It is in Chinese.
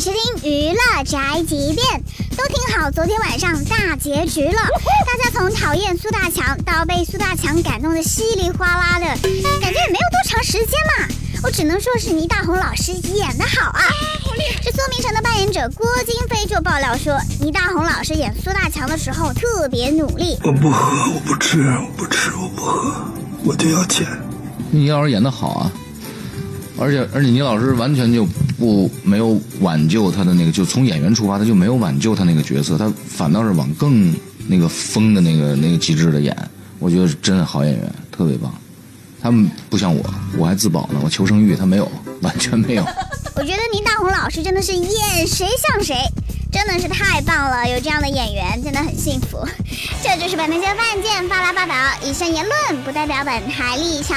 收听娱乐宅急便，都听好，昨天晚上大结局了。大家从讨厌苏大强到被苏大强感动的稀里哗啦的，感觉也没有多长时间嘛。我只能说是倪大红老师演的好啊！这苏明成的扮演者郭京飞就爆料说，倪大红老师演苏大强的时候特别努力。我不喝，我不吃，我不吃，我不喝，我就要钱。倪老师演的好啊，而且而且倪老师完全就不没有挽救他的那个，就从演员出发，他就没有挽救他那个角色，他反倒是往更那个疯的那个那个极致的演。我觉得是真的好演员，特别棒。他们不像我，我还自保呢，我求生欲他没有，完全没有。我觉得倪大红老师真的是演谁像谁，真的是太棒了，有这样的演员真的很幸福。这就是本台饭件发来报道，以上言论不代表本台立场。